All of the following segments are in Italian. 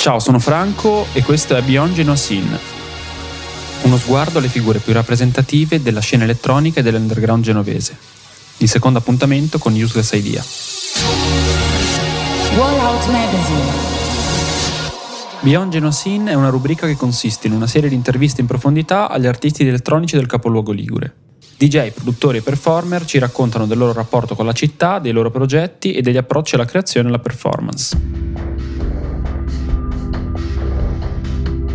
Ciao, sono Franco e questo è Beyond Genosin. Uno sguardo alle figure più rappresentative della scena elettronica e dell'underground genovese. Il secondo appuntamento con Useless Idea. Wallout Magazine. Beyond Genosin è una rubrica che consiste in una serie di interviste in profondità agli artisti elettronici del capoluogo Ligure. DJ, produttori e performer ci raccontano del loro rapporto con la città, dei loro progetti e degli approcci alla creazione e alla performance.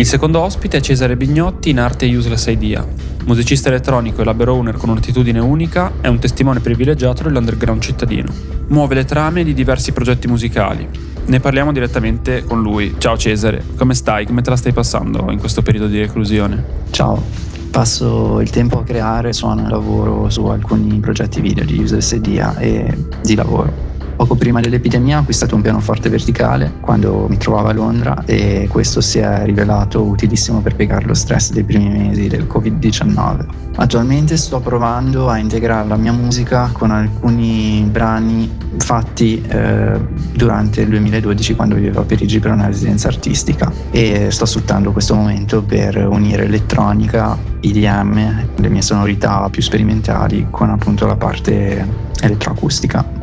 Il secondo ospite è Cesare Bignotti in arte Useless Idea. Musicista elettronico e lab owner con un'attitudine unica, è un testimone privilegiato dell'underground cittadino. Muove le trame di diversi progetti musicali. Ne parliamo direttamente con lui. Ciao Cesare, come stai? Come te la stai passando in questo periodo di reclusione? Ciao, passo il tempo a creare, suono e lavoro su alcuni progetti video di Useless Idea e di lavoro. Poco prima dell'epidemia ho acquistato un pianoforte verticale quando mi trovavo a Londra e questo si è rivelato utilissimo per piegare lo stress dei primi mesi del Covid-19. Attualmente sto provando a integrare la mia musica con alcuni brani fatti eh, durante il 2012 quando vivevo a Parigi per una residenza artistica e sto sfruttando questo momento per unire elettronica, IDM, le mie sonorità più sperimentali con appunto la parte elettroacustica.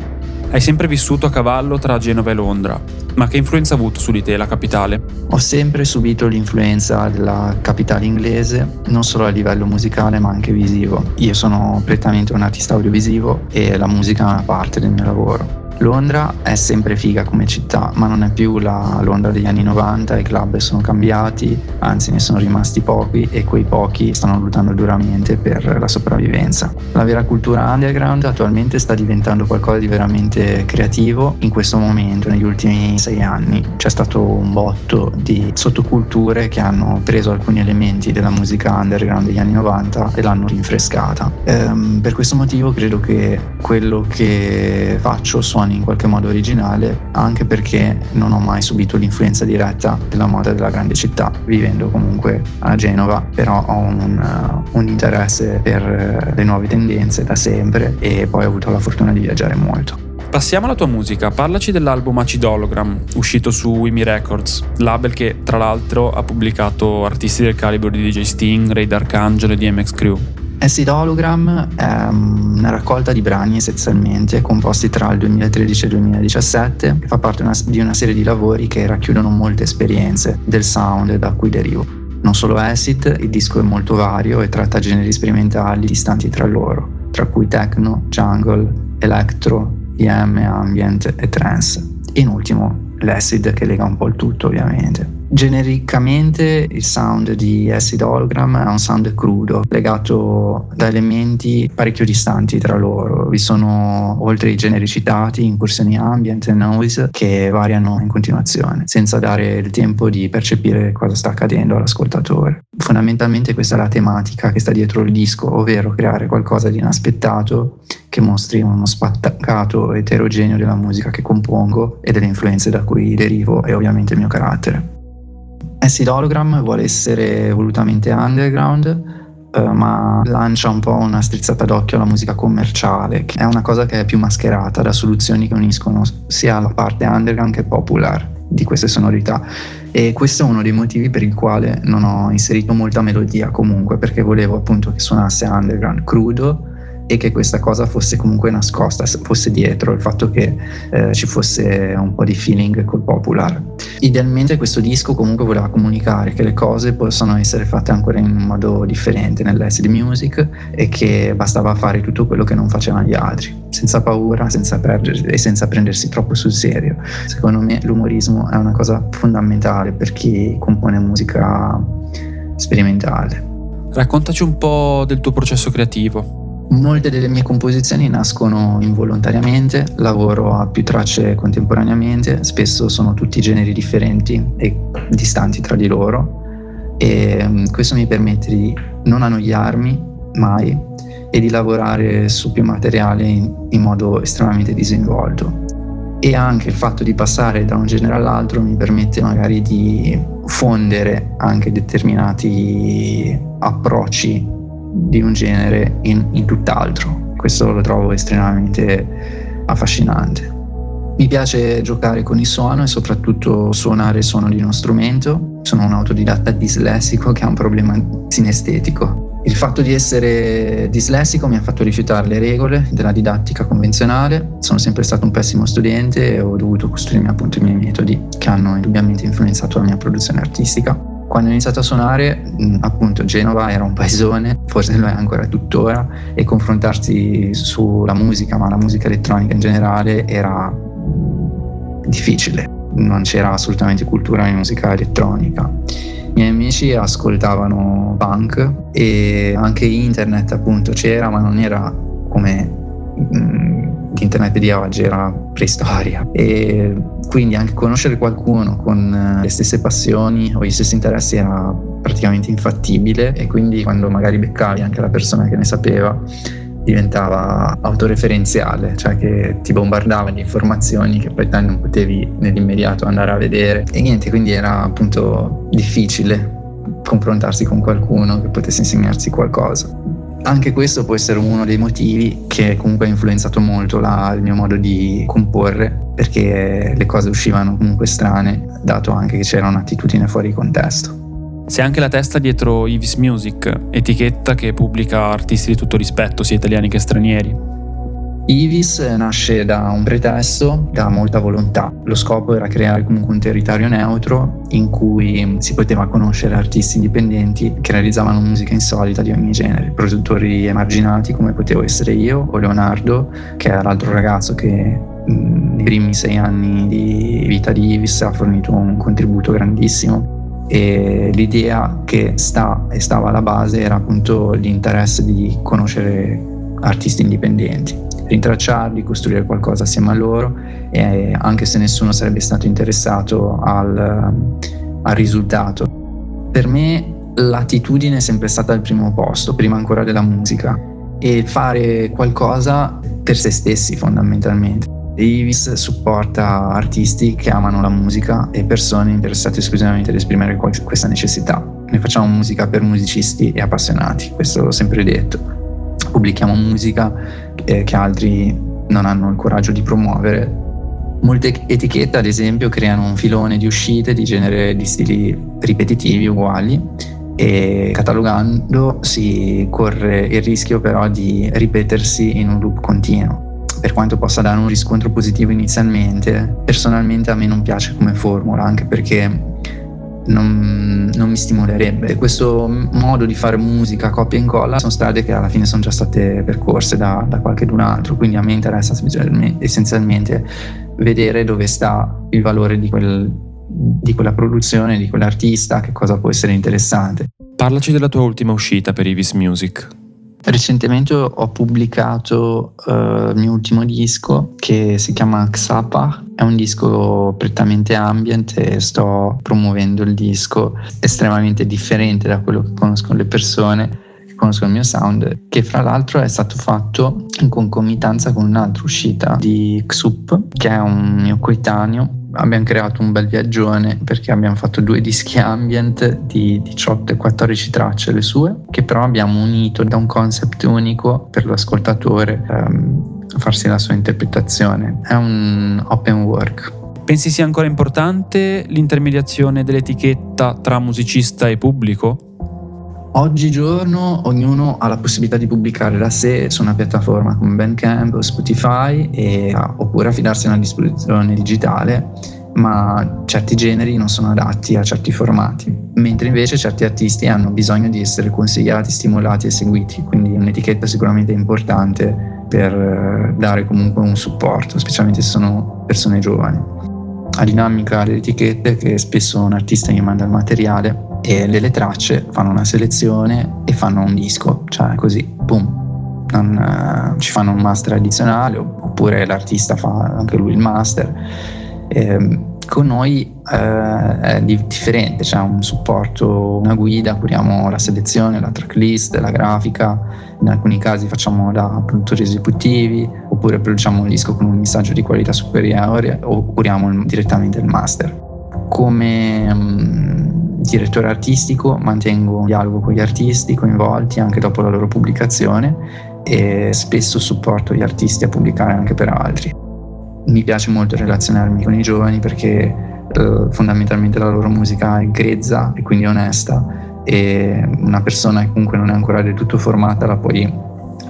Hai sempre vissuto a cavallo tra Genova e Londra, ma che influenza ha avuto su di te la capitale? Ho sempre subito l'influenza della capitale inglese, non solo a livello musicale ma anche visivo. Io sono prettamente un artista audiovisivo e la musica è una parte del mio lavoro. Londra è sempre figa come città, ma non è più la Londra degli anni 90, i club sono cambiati, anzi ne sono rimasti pochi e quei pochi stanno lottando duramente per la sopravvivenza. La vera cultura underground attualmente sta diventando qualcosa di veramente creativo in questo momento, negli ultimi sei anni. C'è stato un botto di sottoculture che hanno preso alcuni elementi della musica underground degli anni 90 e l'hanno rinfrescata. Ehm, per questo motivo credo che quello che faccio suoni suoni in qualche modo originale, anche perché non ho mai subito l'influenza diretta della moda della grande città, vivendo comunque a Genova, però ho un, uh, un interesse per uh, le nuove tendenze da sempre e poi ho avuto la fortuna di viaggiare molto. Passiamo alla tua musica, parlaci dell'album Acid Hologram, uscito su Wimi Records, label che tra l'altro ha pubblicato artisti del calibro di DJ Sting, Ray Darkangelo e DMX Crew. Acid Hologram è una raccolta di brani essenzialmente composti tra il 2013 e il 2017 che fa parte una, di una serie di lavori che racchiudono molte esperienze del sound da cui derivo. Non solo Acid, il disco è molto vario e tratta generi sperimentali distanti tra loro, tra cui techno, jungle, electro, IM, ambient e trance. In ultimo l'acid che lega un po' il tutto ovviamente. Genericamente il sound di Acid Hologram è un sound crudo, legato da elementi parecchio distanti tra loro. Vi sono, oltre ai generi citati, incursioni ambient e noise che variano in continuazione, senza dare il tempo di percepire cosa sta accadendo all'ascoltatore. Fondamentalmente questa è la tematica che sta dietro il disco, ovvero creare qualcosa di inaspettato che mostri uno spaccato eterogeneo della musica che compongo e delle influenze da cui derivo e ovviamente il mio carattere. Acid Hologram vuole essere volutamente underground, eh, ma lancia un po' una strizzata d'occhio alla musica commerciale, che è una cosa che è più mascherata da soluzioni che uniscono sia la parte underground che popular di queste sonorità. E questo è uno dei motivi per il quale non ho inserito molta melodia comunque perché volevo appunto che suonasse underground crudo e che questa cosa fosse comunque nascosta, fosse dietro il fatto che eh, ci fosse un po' di feeling col popular. Idealmente questo disco comunque voleva comunicare che le cose possono essere fatte ancora in un modo differente nell'acid music e che bastava fare tutto quello che non facevano gli altri, senza paura senza perdersi, e senza prendersi troppo sul serio. Secondo me l'umorismo è una cosa fondamentale per chi compone musica sperimentale. Raccontaci un po' del tuo processo creativo. Molte delle mie composizioni nascono involontariamente, lavoro a più tracce contemporaneamente, spesso sono tutti generi differenti e distanti tra di loro e mm, questo mi permette di non annoiarmi mai e di lavorare su più materiale in, in modo estremamente disinvolto. E anche il fatto di passare da un genere all'altro mi permette magari di fondere anche determinati approcci di un genere in, in tutt'altro. Questo lo trovo estremamente affascinante. Mi piace giocare con il suono e soprattutto suonare il suono di uno strumento. Sono un autodidatta dislessico che ha un problema sinestetico. Il fatto di essere dislessico mi ha fatto rifiutare le regole della didattica convenzionale. Sono sempre stato un pessimo studente e ho dovuto costruirmi appunto i miei metodi che hanno indubbiamente influenzato la mia produzione artistica. Quando ho iniziato a suonare, appunto, Genova era un paesone, forse lo è ancora tuttora, e confrontarsi sulla musica, ma la musica elettronica in generale, era difficile, non c'era assolutamente cultura di musica elettronica. I miei amici ascoltavano punk e anche internet appunto c'era, ma non era come l'internet di oggi, era preistoria. E quindi anche conoscere qualcuno con le stesse passioni o gli stessi interessi era praticamente infattibile e quindi quando magari beccavi anche la persona che ne sapeva diventava autoreferenziale, cioè che ti bombardava di informazioni che poi te non potevi nell'immediato andare a vedere e niente, quindi era appunto difficile confrontarsi con qualcuno che potesse insegnarsi qualcosa. Anche questo può essere uno dei motivi che comunque ha influenzato molto la, il mio modo di comporre, perché le cose uscivano comunque strane, dato anche che c'era un'attitudine fuori contesto. Sei anche la testa dietro Ivis Music, etichetta che pubblica artisti di tutto rispetto, sia italiani che stranieri. Ivis nasce da un pretesto, da molta volontà. Lo scopo era creare comunque un territorio neutro in cui si poteva conoscere artisti indipendenti che realizzavano musica insolita di ogni genere, produttori emarginati come potevo essere io o Leonardo, che è l'altro ragazzo che nei primi sei anni di vita di Ivis ha fornito un contributo grandissimo. E l'idea che sta e stava alla base era appunto l'interesse di conoscere artisti indipendenti, rintracciarli, costruire qualcosa assieme a loro e anche se nessuno sarebbe stato interessato al, al risultato. Per me l'attitudine è sempre stata al primo posto, prima ancora della musica, e fare qualcosa per se stessi fondamentalmente. Davis supporta artisti che amano la musica e persone interessate esclusivamente ad esprimere questa necessità. Noi facciamo musica per musicisti e appassionati, questo l'ho sempre detto. Pubblichiamo musica eh, che altri non hanno il coraggio di promuovere. Molte etichette, ad esempio, creano un filone di uscite di genere di stili ripetitivi uguali e catalogando si corre il rischio però di ripetersi in un loop continuo per quanto possa dare un riscontro positivo inizialmente, personalmente a me non piace come formula, anche perché non, non, mi stimolerebbe. Questo modo di fare musica coppia e incolla sono strade che alla fine sono già state percorse da, da qualcun altro, quindi a me interessa essenzialmente vedere dove sta il valore di, quel, di quella produzione, di quell'artista, che cosa può essere interessante. Parlaci della tua ultima uscita per Ivis Music. Recentemente ho pubblicato uh, il mio ultimo disco che si chiama Xapa, è un disco prettamente ambient e sto promuovendo il disco estremamente differente da quello che conoscono le persone che conoscono il mio sound, che fra l'altro è stato fatto in concomitanza con un'altra uscita di Xup, che è un mio coetaneo abbiamo creato un bel viaggione perché abbiamo fatto due dischi ambient di 18 e 14 tracce le sue che però abbiamo unito da un concept unico per l'ascoltatore um, farsi la sua interpretazione è un open work Pensi sia ancora importante l'intermediazione dell'etichetta tra musicista e pubblico? Oggigiorno ognuno ha la possibilità di pubblicare da sé su una piattaforma come Bandcamp o Spotify e, oppure affidarsi a una distribuzione digitale, ma certi generi non sono adatti a certi formati, mentre invece certi artisti hanno bisogno di essere consigliati, stimolati e seguiti, quindi un'etichetta sicuramente importante per eh, dare comunque un supporto, specialmente se sono persone giovani. La dinamica delle etichette è che spesso un artista mi manda il materiale e delle tracce, fanno una selezione e fanno un disco, cioè così, boom. Non, uh, ci fanno un master addizionale oppure l'artista fa anche lui il master. E, ehm, con noi uh, è differente, c'è un supporto, una guida, curiamo la selezione, la tracklist, la grafica, in alcuni casi facciamo da produttori esecutivi oppure produciamo un disco con un messaggio di qualità superiore o curiamo direttamente il master. Come um, direttore artistico, mantengo un dialogo con gli artisti coinvolti anche dopo la loro pubblicazione e spesso supporto gli artisti a pubblicare anche per altri. mi piace molto relazionarmi con i giovani perché eh, fondamentalmente la loro musica è grezza e quindi onesta e una persona che comunque non è ancora del tutto formata la puoi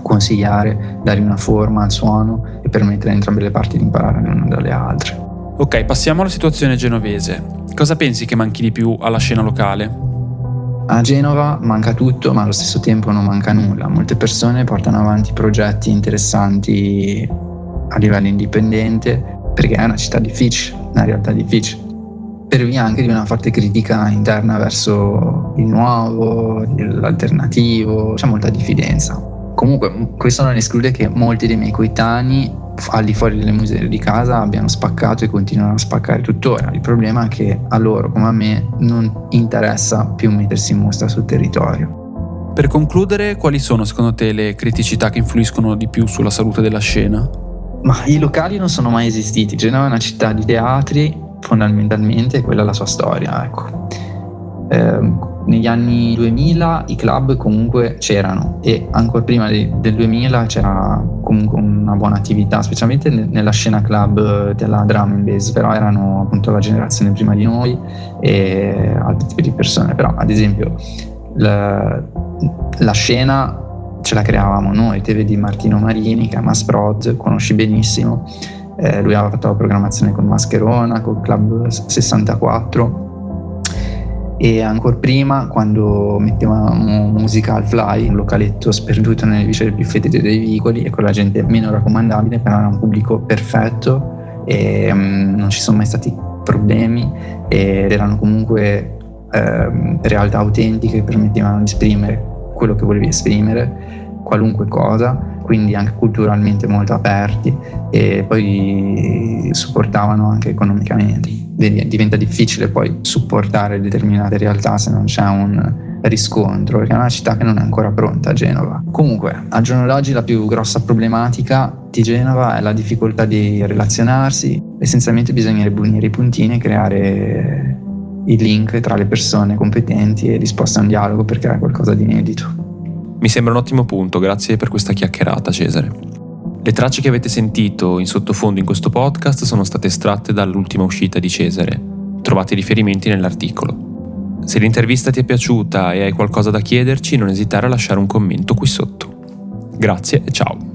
consigliare, dare una forma al suono e permettere a entrambe le parti di imparare l'una dalle altre. Ok, passiamo alla situazione genovese. Cosa pensi che manchi di più alla scena locale? A Genova manca tutto, ma allo stesso tempo non manca nulla. Molte persone portano avanti progetti interessanti a livello indipendente perché è una città difficile, una realtà difficile. Per via anche di una forte critica interna verso il nuovo, l'alternativo, c'è molta diffidenza. Comunque, questo non esclude che molti dei miei coetanei al di fuori delle musee di casa abbiano spaccato e continuano a spaccare tuttora. Il problema è che a loro, come a me, non interessa più mettersi in mostra sul territorio. Per concludere, quali sono secondo te le criticità che influiscono di più sulla salute della scena? Ma i locali non sono mai esistiti. Genova è una città di teatri, fondamentalmente, quella è la sua storia. Ecco. Eh, negli anni 2000 i club comunque c'erano e ancora prima del 2000 c'era comunque una buona attività, specialmente nella scena club della drum and bass, però erano appunto la generazione prima di noi e altri tipi di persone, però ad esempio la, la scena ce la creavamo noi, te vedi Martino Marini che è Masprod, conosci benissimo, eh, lui aveva fatto la programmazione con Mascherona, col Club 64 e ancora prima quando mettevamo musica al fly, un localetto sperduto nelle vicine più fetide dei vicoli e con la gente meno raccomandabile, però era un pubblico perfetto e um, non ci sono mai stati problemi ed erano comunque um, realtà autentiche che permettevano di esprimere quello che volevi esprimere, qualunque cosa, quindi anche culturalmente molto aperti e poi supportavano anche economicamente diventa difficile poi supportare determinate realtà se non c'è un riscontro, perché è una città che non è ancora pronta, Genova. Comunque, al giorno d'oggi la più grossa problematica di Genova è la difficoltà di relazionarsi, essenzialmente bisognerebbe unire i puntini e creare il link tra le persone competenti e disposte a un dialogo per creare qualcosa di inedito. Mi sembra un ottimo punto, grazie per questa chiacchierata Cesare. Le tracce che avete sentito in sottofondo in questo podcast sono state estratte dall'ultima uscita di Cesare. Trovate i riferimenti nell'articolo. Se l'intervista ti è piaciuta e hai qualcosa da chiederci, non esitare a lasciare un commento qui sotto. Grazie e ciao.